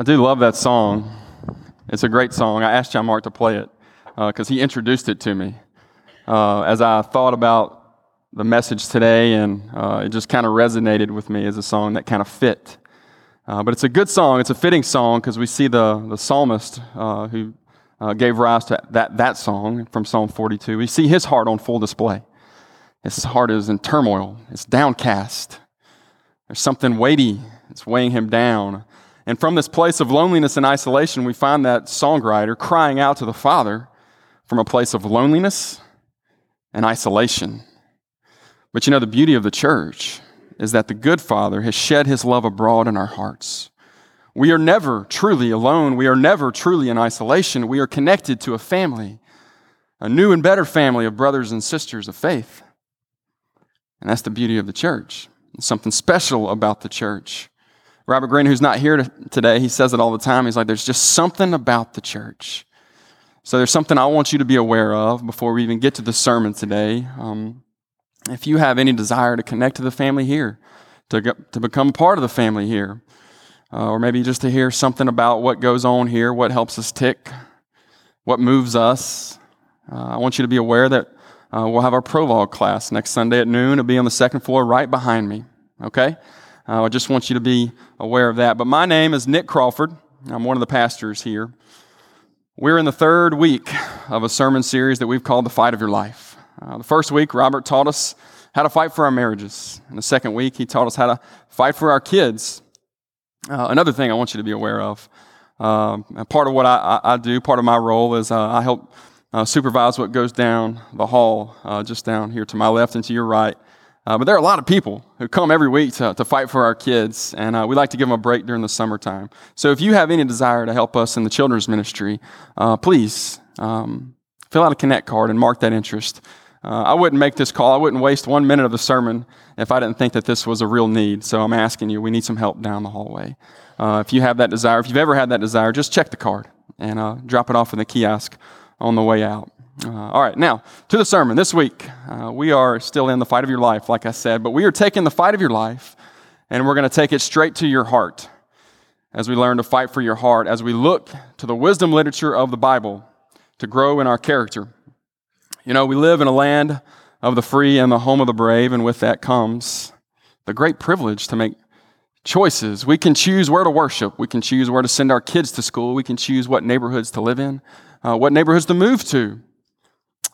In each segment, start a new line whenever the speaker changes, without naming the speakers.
I do love that song. It's a great song. I asked John Mark to play it because uh, he introduced it to me. Uh, as I thought about the message today, and uh, it just kind of resonated with me as a song that kind of fit. Uh, but it's a good song. It's a fitting song because we see the, the psalmist uh, who uh, gave rise to that, that song from Psalm 42. We see his heart on full display. His heart is in turmoil, it's downcast. There's something weighty, it's weighing him down. And from this place of loneliness and isolation, we find that songwriter crying out to the Father from a place of loneliness and isolation. But you know, the beauty of the church is that the good Father has shed his love abroad in our hearts. We are never truly alone. We are never truly in isolation. We are connected to a family, a new and better family of brothers and sisters of faith. And that's the beauty of the church. It's something special about the church. Robert Greene, who's not here today, he says it all the time. He's like, there's just something about the church. So there's something I want you to be aware of before we even get to the sermon today. Um, if you have any desire to connect to the family here, to, to become part of the family here, uh, or maybe just to hear something about what goes on here, what helps us tick, what moves us, uh, I want you to be aware that uh, we'll have our prologue class next Sunday at noon. It'll be on the second floor right behind me. Okay? Uh, I just want you to be aware of that. But my name is Nick Crawford. I'm one of the pastors here. We're in the third week of a sermon series that we've called The Fight of Your Life. Uh, the first week, Robert taught us how to fight for our marriages. In the second week, he taught us how to fight for our kids. Uh, another thing I want you to be aware of uh, part of what I, I, I, do, part of my role is uh, I help uh, supervise what goes down the hall, just down here to my left and to your right. Uh, but there are a lot of people who come every week to, to fight for our kids, and uh, we like to give them a break during the summertime. So if you have any desire to help us in the children's ministry, uh, please um, fill out a Connect card and mark that interest. Uh, I wouldn't make this call. I wouldn't waste one minute of the sermon if I didn't think that this was a real need. So I'm asking you, we need some help down the hallway. Uh, if you have that desire, if you've ever had that desire, just check the card and uh, drop it off in the kiosk on the way out. Uh, all right, now to the sermon. This week, uh, we are still in the fight of your life, like I said, but we are taking the fight of your life and we're going to take it straight to your heart as we learn to fight for your heart, as we look to the wisdom literature of the Bible to grow in our character. You know, we live in a land of the free and the home of the brave, and with that comes the great privilege to make choices. We can choose where to worship, we can choose where to send our kids to school, we can choose what neighborhoods to live in, uh, what neighborhoods to move to.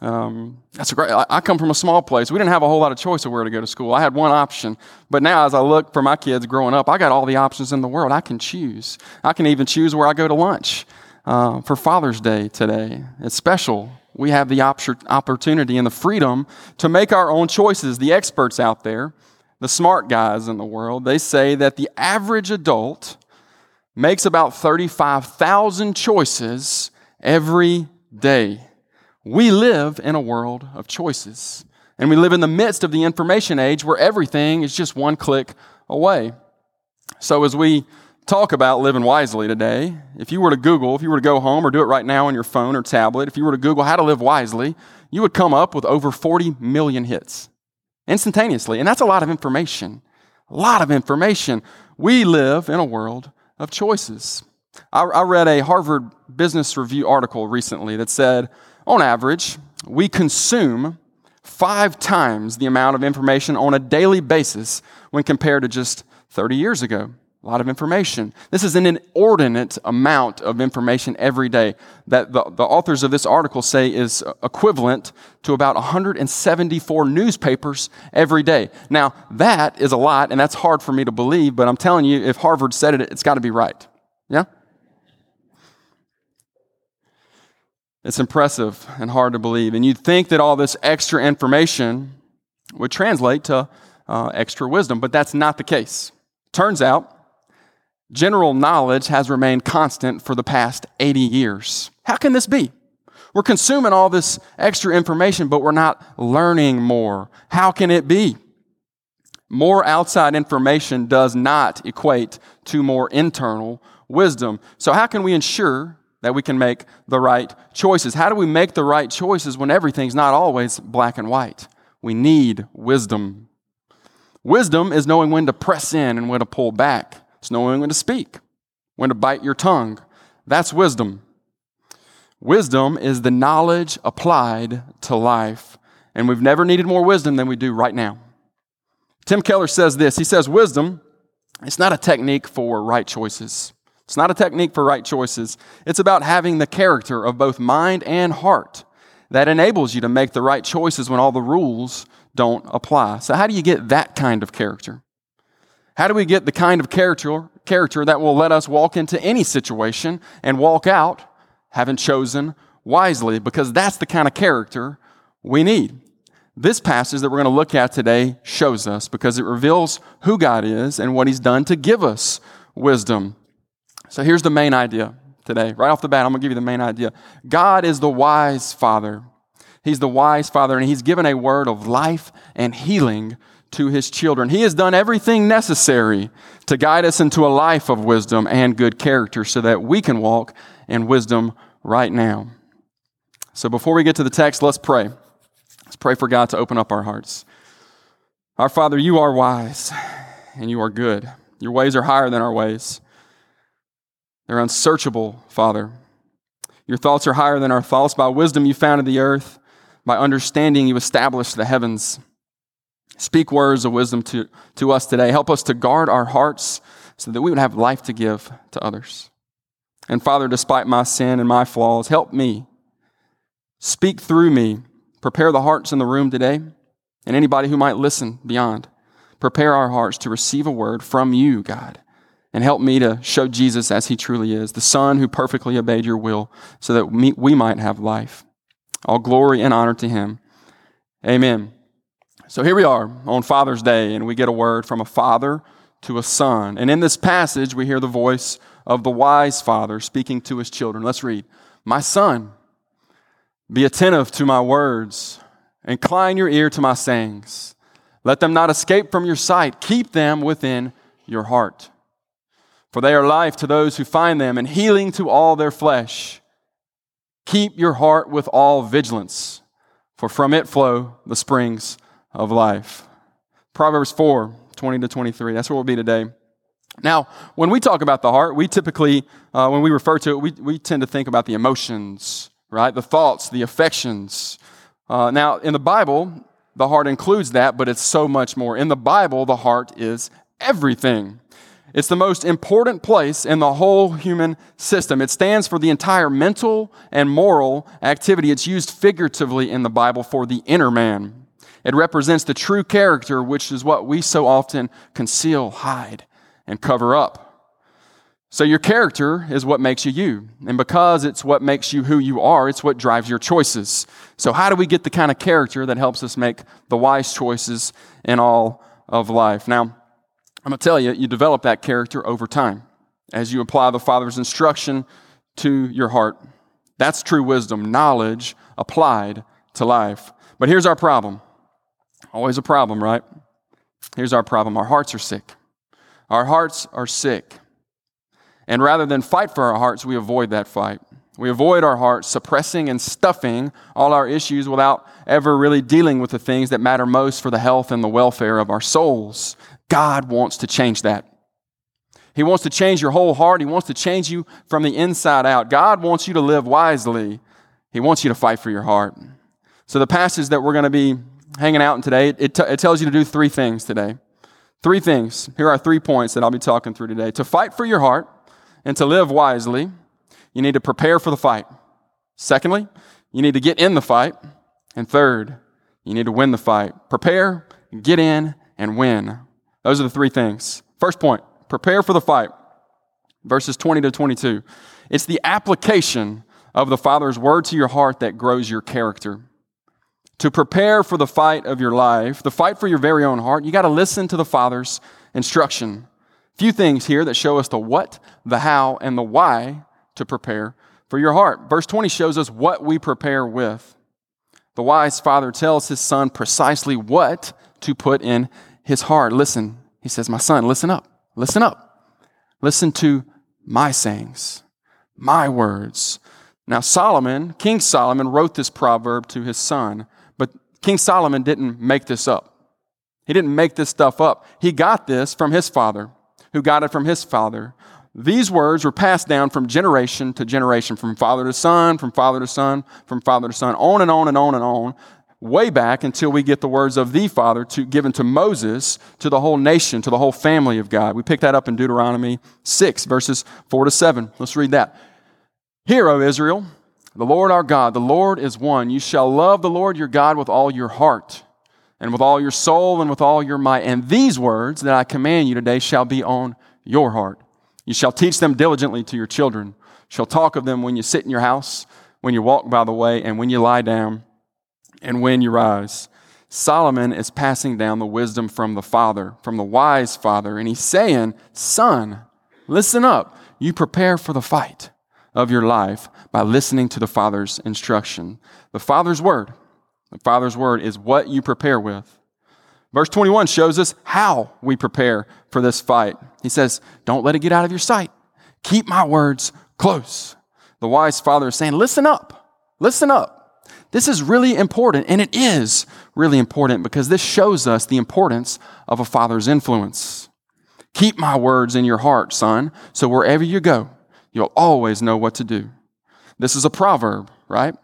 Um, that's a great. I, I, come from a small place. We didn't have a whole lot of choice of where to go to school. I had one option, but now as I look for my kids growing up, I got all the options in the world. I can choose. I can even choose where I go to lunch uh, for Father's Day today. It's special. We have the op- opportunity and the freedom to make our own choices. The experts out there, the smart guys in the world, they say that the average adult makes about 35,000 choices every day. We live in a world of choices. And we live in the midst of the information age where everything is just one click away. So, as we talk about living wisely today, if you were to Google, if you were to go home or do it right now on your phone or tablet, if you were to Google how to live wisely, you would come up with over 40 million hits instantaneously. And that's a lot of information. A lot of information. We live in a world of choices. I, I read a Harvard Business Review article recently that said on average, we consume five times the amount of information on a daily basis when compared to just 30 years ago. A lot of information. This is an inordinate amount of information every day that the, the authors of this article say is equivalent to about 174 newspapers every day. Now, that is a lot, and that's hard for me to believe, but I'm telling you, if Harvard said it, it's got to be right. Yeah? It's impressive and hard to believe. And you'd think that all this extra information would translate to uh, extra wisdom, but that's not the case. Turns out, general knowledge has remained constant for the past 80 years. How can this be? We're consuming all this extra information, but we're not learning more. How can it be? More outside information does not equate to more internal wisdom. So, how can we ensure that we can make the right choices. How do we make the right choices when everything's not always black and white? We need wisdom. Wisdom is knowing when to press in and when to pull back, it's knowing when to speak. when to bite your tongue. That's wisdom. Wisdom is the knowledge applied to life. And we've never needed more wisdom than we do right now. Tim Keller says this He says, Wisdom, it's not a technique for right choices. It's not a technique for right choices. It's about having the character of both mind and heart that enables you to make the right choices when all the rules don't apply. So, how do you get that kind of character? How do we get the kind of character, character that will let us walk into any situation and walk out having chosen wisely? Because that's the kind of character we need. This passage that we're going to look at today shows us because it reveals who God is and what He's done to give us wisdom. So here's the main idea today. Right off the bat, I'm going to give you the main idea. God is the wise Father. He's the wise Father, and He's given a word of life and healing to His children. He has done everything necessary to guide us into a life of wisdom and good character so that we can walk in wisdom right now. So before we get to the text, let's pray. Let's pray for God to open up our hearts. Our Father, you are wise and you are good. Your ways are higher than our ways. They're unsearchable, Father. Your thoughts are higher than our thoughts. By wisdom, you founded the earth. By understanding, you established the heavens. Speak words of wisdom to, to us today. Help us to guard our hearts so that we would have life to give to others. And Father, despite my sin and my flaws, help me. Speak through me. Prepare the hearts in the room today and anybody who might listen beyond. Prepare our hearts to receive a word from you, God and help me to show Jesus as he truly is, the Son who perfectly obeyed your will, so that we might have life. All glory and honor to him. Amen. So here we are on Father's Day, and we get a word from a father to a son. And in this passage, we hear the voice of the wise father speaking to his children. Let's read My son, be attentive to my words, incline your ear to my sayings. Let them not escape from your sight, keep them within your heart for they are life to those who find them and healing to all their flesh. Keep your heart with all vigilance, for from it flow the springs of life. Proverbs 4 20 to 23. That's where we'll be today. Now, when we talk about the heart, we typically, uh, when we refer to it, we, we tend to think about the emotions, right? The thoughts, the affections. Uh, now, in the Bible, the heart includes that, but it's so much more. In the Bible, the heart is everything. It's the most important place in the whole human system. It stands for the entire mental and moral activity. It's used figuratively in the Bible for the inner man. It represents the true character, which is what we so often conceal, hide, and cover up. So, your character is what makes you you. And because it's what makes you who you are, it's what drives your choices. So, how do we get the kind of character that helps us make the wise choices in all of life? Now, I'm going to tell you, you develop that character over time as you apply the Father's instruction to your heart. That's true wisdom, knowledge applied to life. But here's our problem. Always a problem, right? Here's our problem. Our hearts are sick. Our hearts are sick. And rather than fight for our hearts, we avoid that fight. We avoid our hearts, suppressing and stuffing all our issues without ever really dealing with the things that matter most for the health and the welfare of our souls. God wants to change that. He wants to change your whole heart. He wants to change you from the inside out. God wants you to live wisely. He wants you to fight for your heart. So, the passage that we're going to be hanging out in today, it, t- it tells you to do three things today. Three things. Here are three points that I'll be talking through today. To fight for your heart and to live wisely, you need to prepare for the fight. Secondly, you need to get in the fight. And third, you need to win the fight. Prepare, get in, and win. Those are the three things. First point prepare for the fight. Verses 20 to 22. It's the application of the Father's word to your heart that grows your character. To prepare for the fight of your life, the fight for your very own heart, you got to listen to the Father's instruction. Few things here that show us the what, the how, and the why to prepare for your heart. Verse 20 shows us what we prepare with. The wise father tells his son precisely what to put in his heart. Listen, he says, My son, listen up. Listen up. Listen to my sayings, my words. Now, Solomon, King Solomon, wrote this proverb to his son, but King Solomon didn't make this up. He didn't make this stuff up. He got this from his father, who got it from his father. these words were passed down from generation to generation, from father to son, from father to son, from father to son, on and on and on and on, way back until we get the words of the Father to, given to Moses, to the whole nation, to the whole family of God. We pick that up in Deuteronomy 6, verses 4 to 7. Let's read that. Hear, O Israel, the Lord our God, the Lord is one. You shall love the Lord your God with all your heart, and with all your soul, and with all your might. And these words that I command you today shall be on your heart. You shall teach them diligently to your children, shall talk of them when you sit in your house, when you walk by the way, and when you lie down, and when you rise. Solomon is passing down the wisdom from the Father, from the wise Father, and he's saying, Son, listen up. You prepare for the fight of your life by listening to the Father's instruction. The Father's word, the Father's word is what you prepare with. Verse 21 shows us how we prepare for this fight. He says, Don't let it get out of your sight. Keep my words close. The wise father is saying, Listen up. Listen up. This is really important, and it is really important because this shows us the importance of a father's influence. Keep my words in your heart, son, so wherever you go, you'll always know what to do. This is a proverb, right?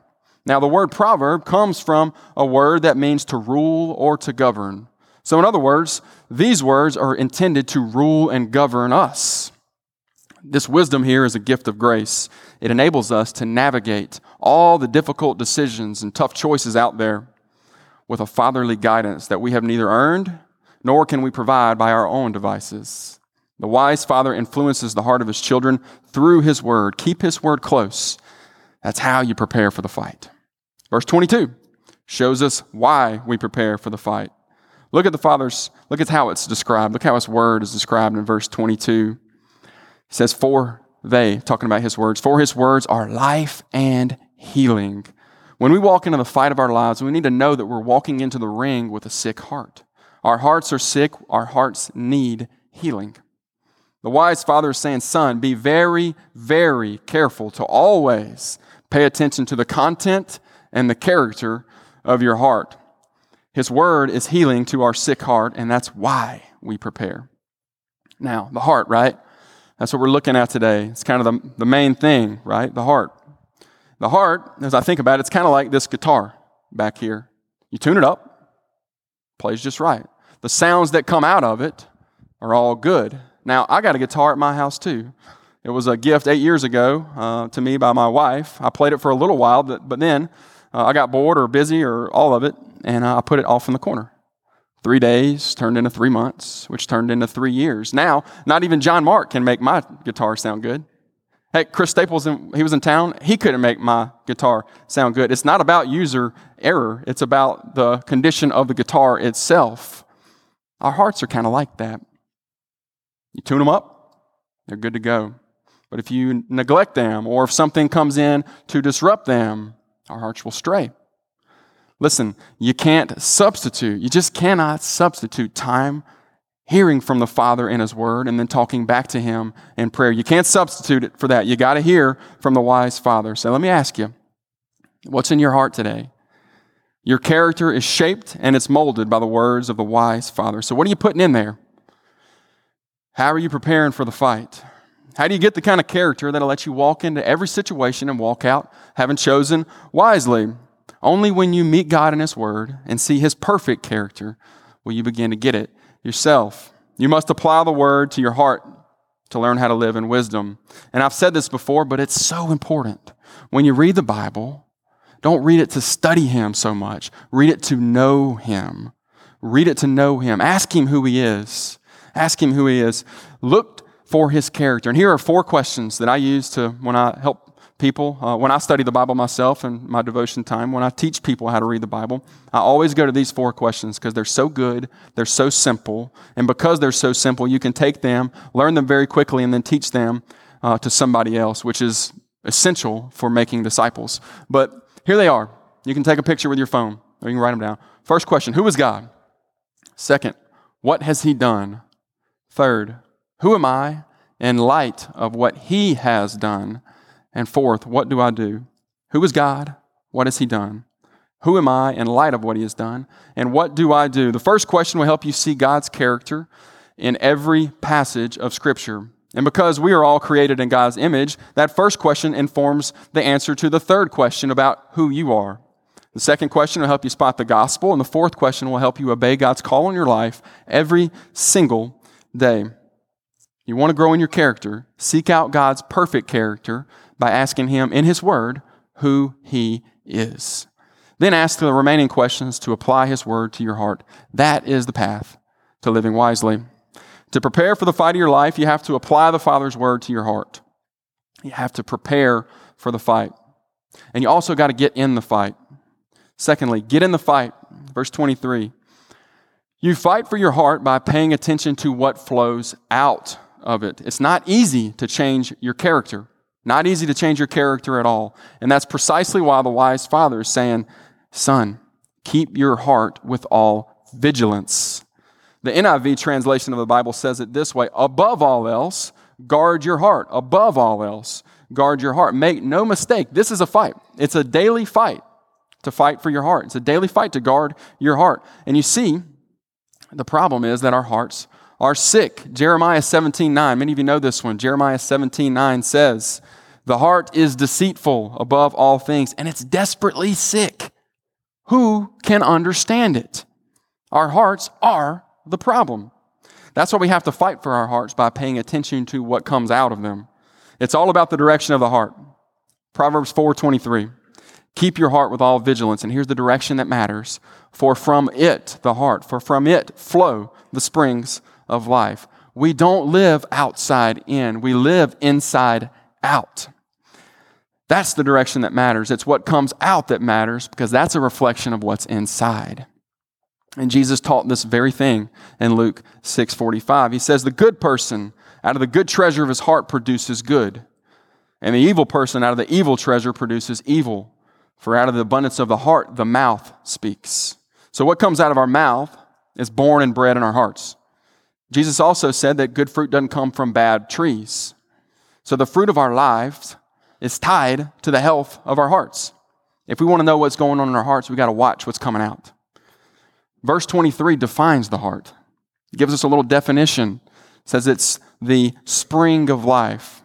Now, the word proverb comes from a word that means to rule or to govern. So, in other words, these words are intended to rule and govern us. This wisdom here is a gift of grace. It enables us to navigate all the difficult decisions and tough choices out there with a fatherly guidance that we have neither earned nor can we provide by our own devices. The wise father influences the heart of his children through his word. Keep his word close. That's how you prepare for the fight. Verse 22 shows us why we prepare for the fight. Look at the Father's, look at how it's described. Look how his word is described in verse 22. Says, For they, talking about his words, for his words are life and healing. When we walk into the fight of our lives, we need to know that we're walking into the ring with a sick heart. Our hearts are sick, our hearts need healing. The wise father is saying, Son, be very, very careful to always pay attention to the content and the character of your heart. His word is healing to our sick heart, and that's why we prepare. Now, the heart, right? That's what we're looking at today. It's kind of the, the main thing, right? The heart. The heart, as I think about it, it's kind of like this guitar back here. You tune it up, plays just right. The sounds that come out of it are all good. Now, I got a guitar at my house too. It was a gift eight years ago uh, to me by my wife. I played it for a little while, but, but then uh, I got bored or busy or all of it, and uh, I put it off in the corner. Three days turned into three months, which turned into three years. Now, not even John Mark can make my guitar sound good. Hey, Chris Staples, he was in town. He couldn't make my guitar sound good. It's not about user error, it's about the condition of the guitar itself. Our hearts are kind of like that. You tune them up, they're good to go. But if you neglect them, or if something comes in to disrupt them, our hearts will stray. Listen, you can't substitute, you just cannot substitute time hearing from the Father in His Word and then talking back to Him in prayer. You can't substitute it for that. You got to hear from the wise Father. So let me ask you what's in your heart today? Your character is shaped and it's molded by the words of the wise Father. So what are you putting in there? How are you preparing for the fight? How do you get the kind of character that'll let you walk into every situation and walk out having chosen wisely? Only when you meet God in His Word and see His perfect character will you begin to get it yourself. You must apply the Word to your heart to learn how to live in wisdom. And I've said this before, but it's so important. When you read the Bible, don't read it to study Him so much, read it to know Him. Read it to know Him. Ask Him who He is. Ask Him who He is. Look for his character. And here are four questions that I use to when I help people, uh, when I study the Bible myself in my devotion time, when I teach people how to read the Bible. I always go to these four questions because they're so good, they're so simple, and because they're so simple, you can take them, learn them very quickly, and then teach them uh, to somebody else, which is essential for making disciples. But here they are. You can take a picture with your phone, or you can write them down. First question Who is God? Second, what has He done? Third, who am I in light of what He has done? And fourth, what do I do? Who is God? What has He done? Who am I in light of what He has done? And what do I do? The first question will help you see God's character in every passage of Scripture. And because we are all created in God's image, that first question informs the answer to the third question about who you are. The second question will help you spot the gospel, and the fourth question will help you obey God's call in your life every single day. You want to grow in your character, seek out God's perfect character by asking Him in His Word who He is. Then ask the remaining questions to apply His Word to your heart. That is the path to living wisely. To prepare for the fight of your life, you have to apply the Father's Word to your heart. You have to prepare for the fight. And you also got to get in the fight. Secondly, get in the fight. Verse 23. You fight for your heart by paying attention to what flows out of it. It's not easy to change your character. Not easy to change your character at all. And that's precisely why the wise father is saying, Son, keep your heart with all vigilance. The NIV translation of the Bible says it this way above all else, guard your heart. Above all else, guard your heart. Make no mistake, this is a fight. It's a daily fight to fight for your heart. It's a daily fight to guard your heart. And you see, the problem is that our hearts are sick. Jeremiah 17 9, many of you know this one. Jeremiah 17 9 says, The heart is deceitful above all things, and it's desperately sick. Who can understand it? Our hearts are the problem. That's why we have to fight for our hearts by paying attention to what comes out of them. It's all about the direction of the heart. Proverbs 4:23. Keep your heart with all vigilance. And here's the direction that matters. For from it, the heart, for from it flow the springs of life. We don't live outside in, we live inside out. That's the direction that matters. It's what comes out that matters because that's a reflection of what's inside. And Jesus taught this very thing in Luke 6:45. He says the good person out of the good treasure of his heart produces good, and the evil person out of the evil treasure produces evil. For out of the abundance of the heart, the mouth speaks. So, what comes out of our mouth is born and bred in our hearts. Jesus also said that good fruit doesn't come from bad trees. So, the fruit of our lives is tied to the health of our hearts. If we want to know what's going on in our hearts, we got to watch what's coming out. Verse 23 defines the heart, it gives us a little definition. It says it's the spring of life.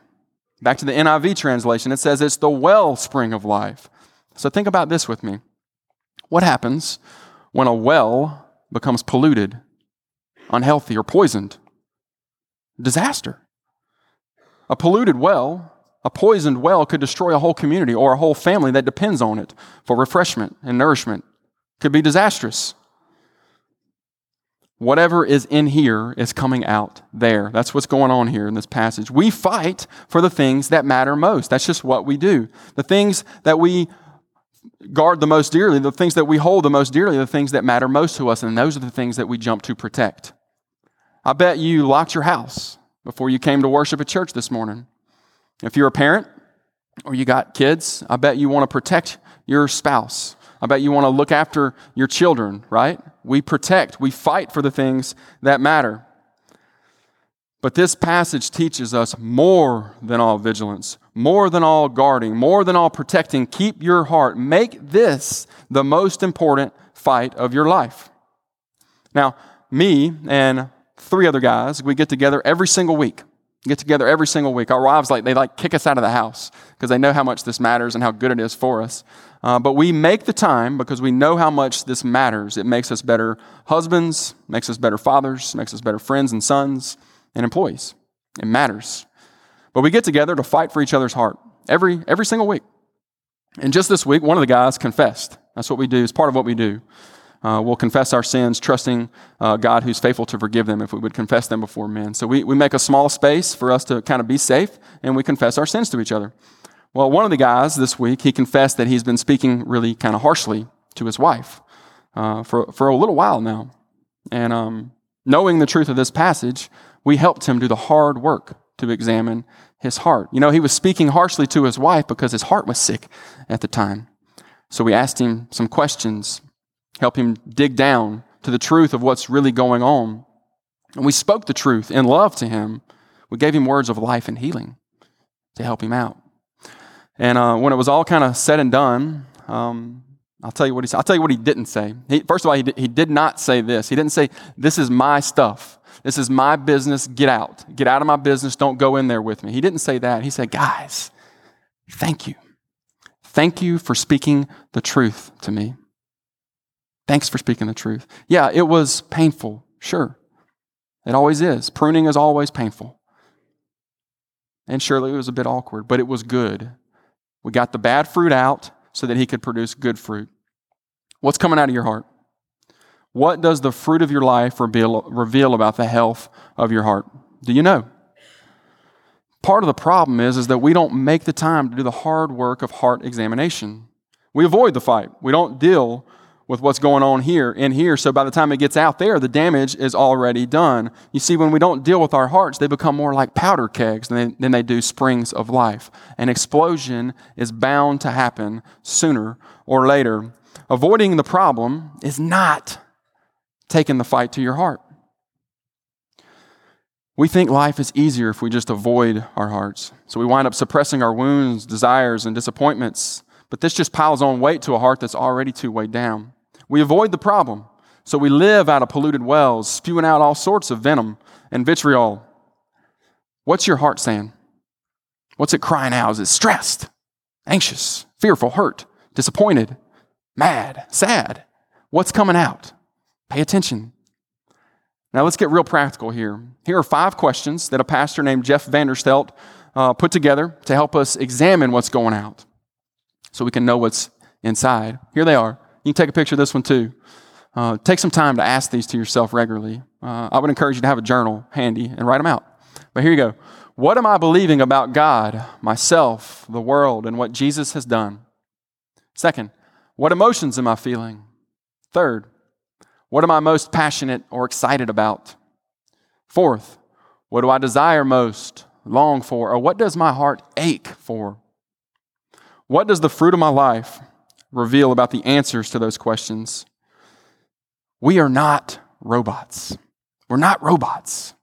Back to the NIV translation, it says it's the wellspring of life. So think about this with me. What happens when a well becomes polluted, unhealthy, or poisoned? Disaster. A polluted well, a poisoned well, could destroy a whole community or a whole family that depends on it for refreshment and nourishment. Could be disastrous. Whatever is in here is coming out there. That's what's going on here in this passage. We fight for the things that matter most. That's just what we do. The things that we guard the most dearly, the things that we hold the most dearly, the things that matter most to us, and those are the things that we jump to protect. I bet you locked your house before you came to worship at church this morning. If you're a parent or you got kids, I bet you want to protect your spouse. I bet you want to look after your children, right? We protect, we fight for the things that matter. But this passage teaches us more than all vigilance, more than all guarding, more than all protecting. Keep your heart. Make this the most important fight of your life. Now, me and three other guys, we get together every single week. get together every single week. Our wives like they like kick us out of the house because they know how much this matters and how good it is for us. Uh, but we make the time because we know how much this matters. It makes us better husbands, makes us better fathers, makes us better friends and sons and employees. It matters. But we get together to fight for each other's heart every, every single week. And just this week, one of the guys confessed. That's what we do, it's part of what we do. Uh, we'll confess our sins, trusting uh, God who's faithful to forgive them if we would confess them before men. So we, we make a small space for us to kind of be safe, and we confess our sins to each other. Well, one of the guys this week, he confessed that he's been speaking really kind of harshly to his wife uh, for, for a little while now. And um, knowing the truth of this passage, we helped him do the hard work to examine his heart. You know, he was speaking harshly to his wife because his heart was sick at the time. So we asked him some questions, help him dig down to the truth of what's really going on. And we spoke the truth in love to him. We gave him words of life and healing to help him out. And uh, when it was all kind of said and done, um, I'll tell you what he said. I'll tell you what he didn't say. He, first of all, he did, he did not say this. He didn't say, This is my stuff. This is my business. Get out. Get out of my business. Don't go in there with me. He didn't say that. He said, Guys, thank you. Thank you for speaking the truth to me. Thanks for speaking the truth. Yeah, it was painful. Sure. It always is. Pruning is always painful. And surely it was a bit awkward, but it was good. We got the bad fruit out so that he could produce good fruit. What's coming out of your heart? What does the fruit of your life reveal, reveal about the health of your heart? Do you know? Part of the problem is, is that we don't make the time to do the hard work of heart examination. We avoid the fight. We don't deal with what's going on here in here. So by the time it gets out there, the damage is already done. You see, when we don't deal with our hearts, they become more like powder kegs than they, than they do springs of life. An explosion is bound to happen sooner or later. Avoiding the problem is not taking the fight to your heart. We think life is easier if we just avoid our hearts. So we wind up suppressing our wounds, desires, and disappointments. But this just piles on weight to a heart that's already too weighed down. We avoid the problem. So we live out of polluted wells, spewing out all sorts of venom and vitriol. What's your heart saying? What's it crying out? Is it stressed, anxious, fearful, hurt, disappointed, mad, sad? What's coming out? Pay attention. Now let's get real practical here. Here are five questions that a pastor named Jeff Vanderstelt uh, put together to help us examine what's going out so we can know what's inside. Here they are. You can take a picture of this one too. Uh, take some time to ask these to yourself regularly. Uh, I would encourage you to have a journal handy and write them out. But here you go. What am I believing about God, myself, the world, and what Jesus has done? Second, what emotions am I feeling? Third, what am I most passionate or excited about? Fourth, what do I desire most, long for, or what does my heart ache for? What does the fruit of my life reveal about the answers to those questions. We are not robots. We're not robots.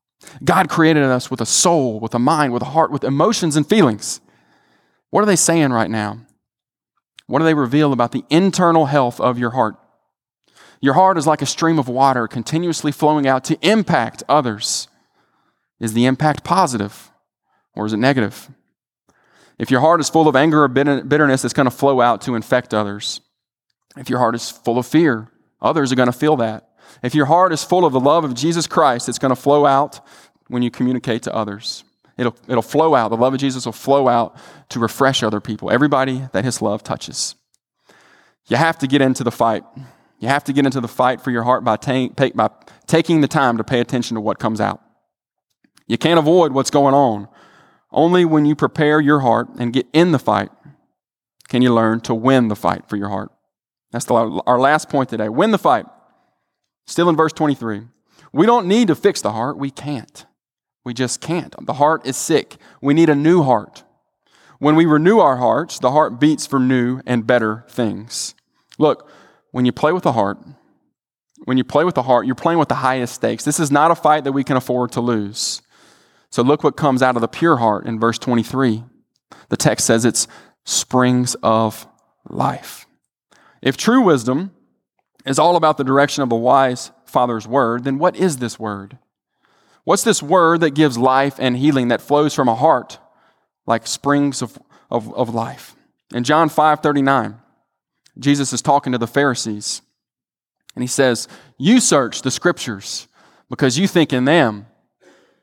God created us with a soul, with a mind, with a heart, with emotions and feelings. What are they saying right now? What do they reveal about the internal health of your heart? Your heart is like a stream of water continuously flowing out to impact others. Is the impact positive or is it negative? If your heart is full of anger or bitterness, it's going to flow out to infect others. If your heart is full of fear, others are going to feel that. If your heart is full of the love of Jesus Christ, it's going to flow out when you communicate to others. It'll, it'll flow out. The love of Jesus will flow out to refresh other people, everybody that his love touches. You have to get into the fight. You have to get into the fight for your heart by, ta- by taking the time to pay attention to what comes out. You can't avoid what's going on, only when you prepare your heart and get in the fight can you learn to win the fight for your heart. That's the, our last point today. Win the fight. Still in verse 23. We don't need to fix the heart. We can't. We just can't. The heart is sick. We need a new heart. When we renew our hearts, the heart beats for new and better things. Look, when you play with the heart, when you play with the heart, you're playing with the highest stakes. This is not a fight that we can afford to lose. So look what comes out of the pure heart in verse 23. The text says it's springs of life. If true wisdom is all about the direction of the wise Father's word, then what is this word? What's this word that gives life and healing that flows from a heart like springs of, of, of life? In John 5 39, Jesus is talking to the Pharisees, and he says, You search the scriptures because you think in them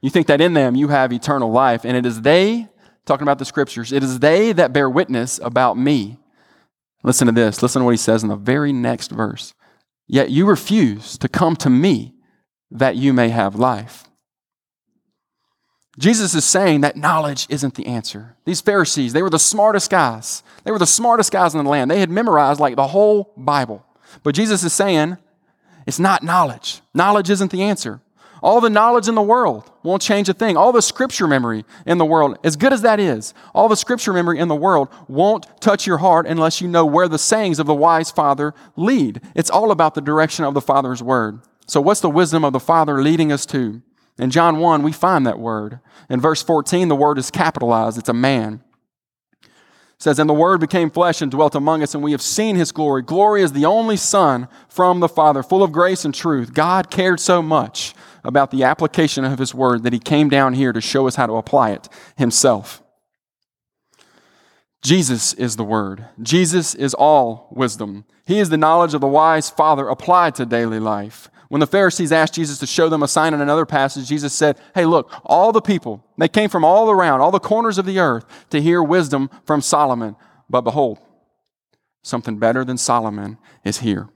you think that in them you have eternal life, and it is they, talking about the scriptures, it is they that bear witness about me. Listen to this. Listen to what he says in the very next verse. Yet you refuse to come to me that you may have life. Jesus is saying that knowledge isn't the answer. These Pharisees, they were the smartest guys. They were the smartest guys in the land. They had memorized like the whole Bible. But Jesus is saying it's not knowledge. Knowledge isn't the answer. All the knowledge in the world won't change a thing. All the scripture memory in the world, as good as that is, all the scripture memory in the world won't touch your heart unless you know where the sayings of the wise Father lead. It's all about the direction of the Father's word. So, what's the wisdom of the Father leading us to? In John 1, we find that word. In verse 14, the word is capitalized, it's a man. says, And the Word became flesh and dwelt among us, and we have seen his glory. Glory is the only Son from the Father, full of grace and truth. God cared so much about the application of his Word that he came down here to show us how to apply it himself. Jesus is the Word. Jesus is all wisdom. He is the knowledge of the wise Father applied to daily life. When the Pharisees asked Jesus to show them a sign in another passage, Jesus said, Hey, look, all the people, they came from all around, all the corners of the earth to hear wisdom from Solomon. But behold, something better than Solomon is here.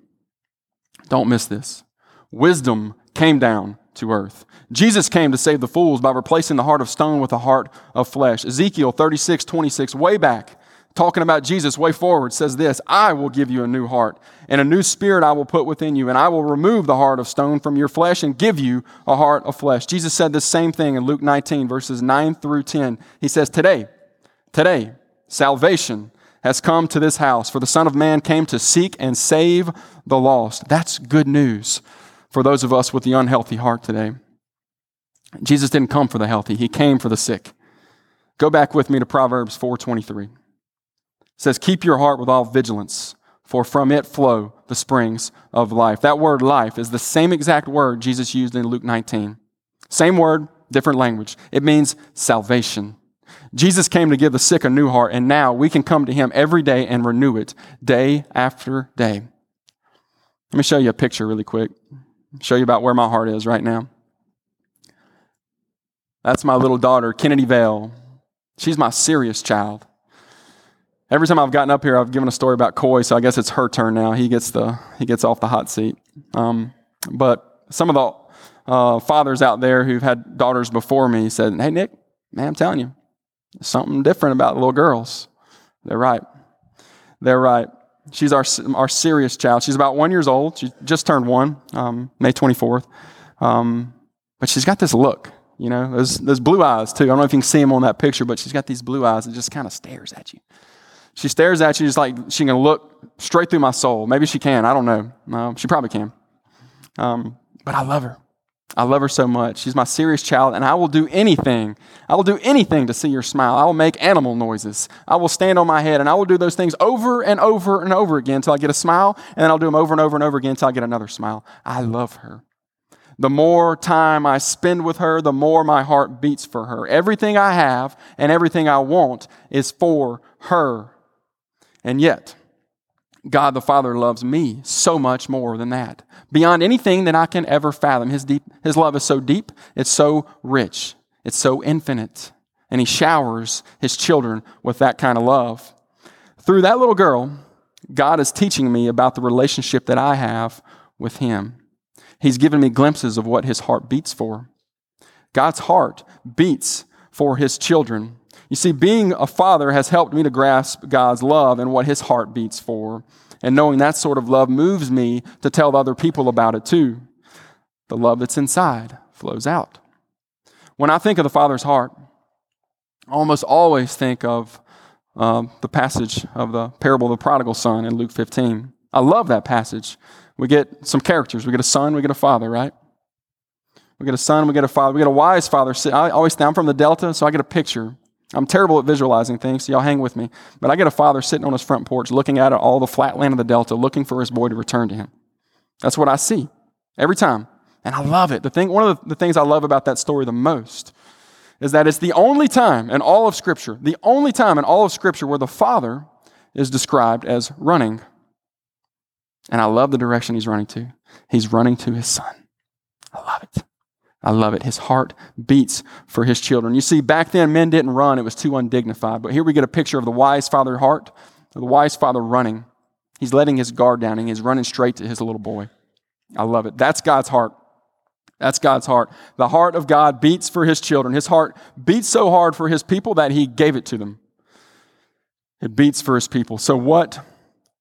Don't miss this. Wisdom came down to earth. Jesus came to save the fools by replacing the heart of stone with a heart of flesh. Ezekiel 36, 26, way back, talking about Jesus way forward, says this I will give you a new heart, and a new spirit I will put within you, and I will remove the heart of stone from your flesh and give you a heart of flesh. Jesus said the same thing in Luke 19, verses 9 through 10. He says, Today, today, salvation has come to this house, for the Son of Man came to seek and save the lost. That's good news for those of us with the unhealthy heart today. Jesus didn't come for the healthy, he came for the sick. Go back with me to Proverbs 4:23 says, Keep your heart with all vigilance, for from it flow the springs of life. That word life is the same exact word Jesus used in Luke 19. Same word, different language. It means salvation. Jesus came to give the sick a new heart, and now we can come to him every day and renew it day after day. Let me show you a picture really quick. Show you about where my heart is right now. That's my little daughter, Kennedy Vale. She's my serious child. Every time I've gotten up here, I've given a story about Coy, so I guess it's her turn now. He gets the he gets off the hot seat. Um, but some of the uh, fathers out there who've had daughters before me said, "Hey, Nick, man, I'm telling you, something different about little girls." They're right. They're right. She's our our serious child. She's about one years old. She just turned one, um, May 24th. Um, but she's got this look, you know, those, those blue eyes too. I don't know if you can see them on that picture, but she's got these blue eyes that just kind of stares at you. She stares at you just like she can look straight through my soul. Maybe she can. I don't know. Uh, she probably can. Um, but I love her. I love her so much. She's my serious child, and I will do anything. I will do anything to see her smile. I will make animal noises. I will stand on my head, and I will do those things over and over and over again until I get a smile, and then I'll do them over and over and over again until I get another smile. I love her. The more time I spend with her, the more my heart beats for her. Everything I have and everything I want is for her. And yet, God the Father loves me so much more than that. Beyond anything that I can ever fathom. His, deep, his love is so deep, it's so rich, it's so infinite. And He showers His children with that kind of love. Through that little girl, God is teaching me about the relationship that I have with Him. He's given me glimpses of what His heart beats for. God's heart beats for His children. You see, being a father has helped me to grasp God's love and what his heart beats for. And knowing that sort of love moves me to tell other people about it too. The love that's inside flows out. When I think of the Father's heart, I almost always think of uh, the passage of the parable of the prodigal son in Luke 15. I love that passage. We get some characters. We get a son, we get a father, right? We get a son, we get a father. We get a wise father. I always, I'm from the Delta, so I get a picture I'm terrible at visualizing things, so y'all hang with me. But I get a father sitting on his front porch looking out at all the flat land of the Delta, looking for his boy to return to him. That's what I see every time. And I love it. The thing, one of the, the things I love about that story the most is that it's the only time in all of Scripture, the only time in all of Scripture where the father is described as running. And I love the direction he's running to. He's running to his son. I love it. His heart beats for his children. You see, back then men didn't run, it was too undignified. But here we get a picture of the wise father heart, the wise father running. He's letting his guard down and he's running straight to his little boy. I love it. That's God's heart. That's God's heart. The heart of God beats for his children. His heart beats so hard for his people that he gave it to them. It beats for his people. So, what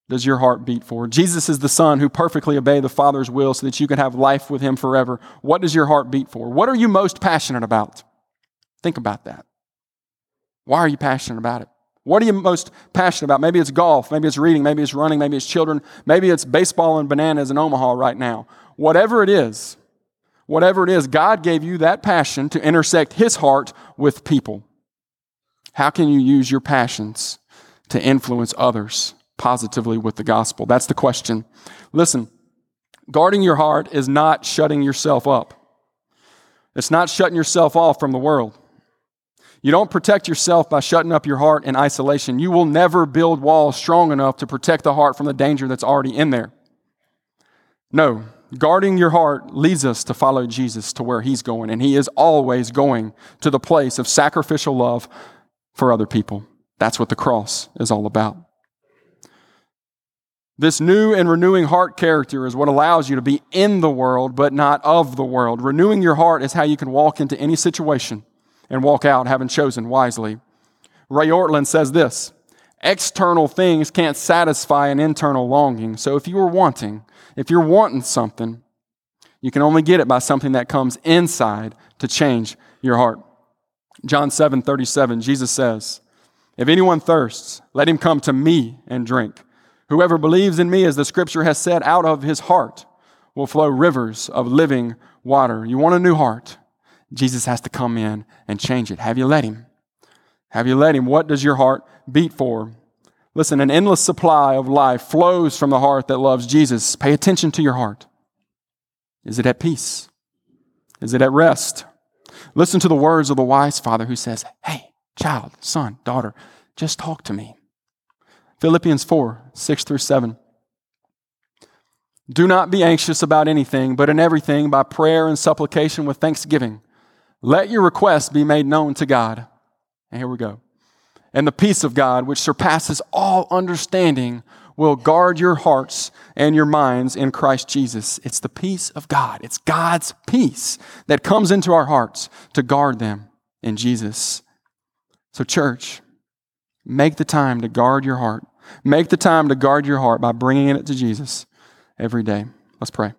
does your heart beat for? Jesus is the Son who perfectly obeyed the Father's will so that you can have life with Him forever. What does your heart beat for? What are you most passionate about? Think about that. Why are you passionate about it? What are you most passionate about? Maybe it's golf, maybe it's reading, maybe it's running, maybe it's children, maybe it's baseball and bananas in Omaha right now. Whatever it is, whatever it is, God gave you that passion to intersect His heart with people. How can you use your passions to influence others positively with the gospel? That's the question. Listen, guarding your heart is not shutting yourself up. It's not shutting yourself off from the world. You don't protect yourself by shutting up your heart in isolation. You will never build walls strong enough to protect the heart from the danger that's already in there. No, guarding your heart leads us to follow Jesus to where he's going, and he is always going to the place of sacrificial love for other people. That's what the cross is all about. This new and renewing heart character is what allows you to be in the world, but not of the world. Renewing your heart is how you can walk into any situation and walk out having chosen wisely. Ray Ortlund says this external things can't satisfy an internal longing. So if you are wanting, if you're wanting something, you can only get it by something that comes inside to change your heart. John 7 37, Jesus says, If anyone thirsts, let him come to me and drink. Whoever believes in me, as the scripture has said, out of his heart will flow rivers of living water. You want a new heart? Jesus has to come in and change it. Have you let him? Have you let him? What does your heart beat for? Listen, an endless supply of life flows from the heart that loves Jesus. Pay attention to your heart. Is it at peace? Is it at rest? Listen to the words of the wise father who says, Hey, child, son, daughter, just talk to me. Philippians 4 6 through 7. Do not be anxious about anything, but in everything, by prayer and supplication with thanksgiving let your requests be made known to God. And here we go. And the peace of God, which surpasses all understanding, will guard your hearts and your minds in Christ Jesus. It's the peace of God. It's God's peace that comes into our hearts to guard them in Jesus. So, church, make the time to guard your heart. Make the time to guard your heart by bringing it to Jesus every day. Let's pray.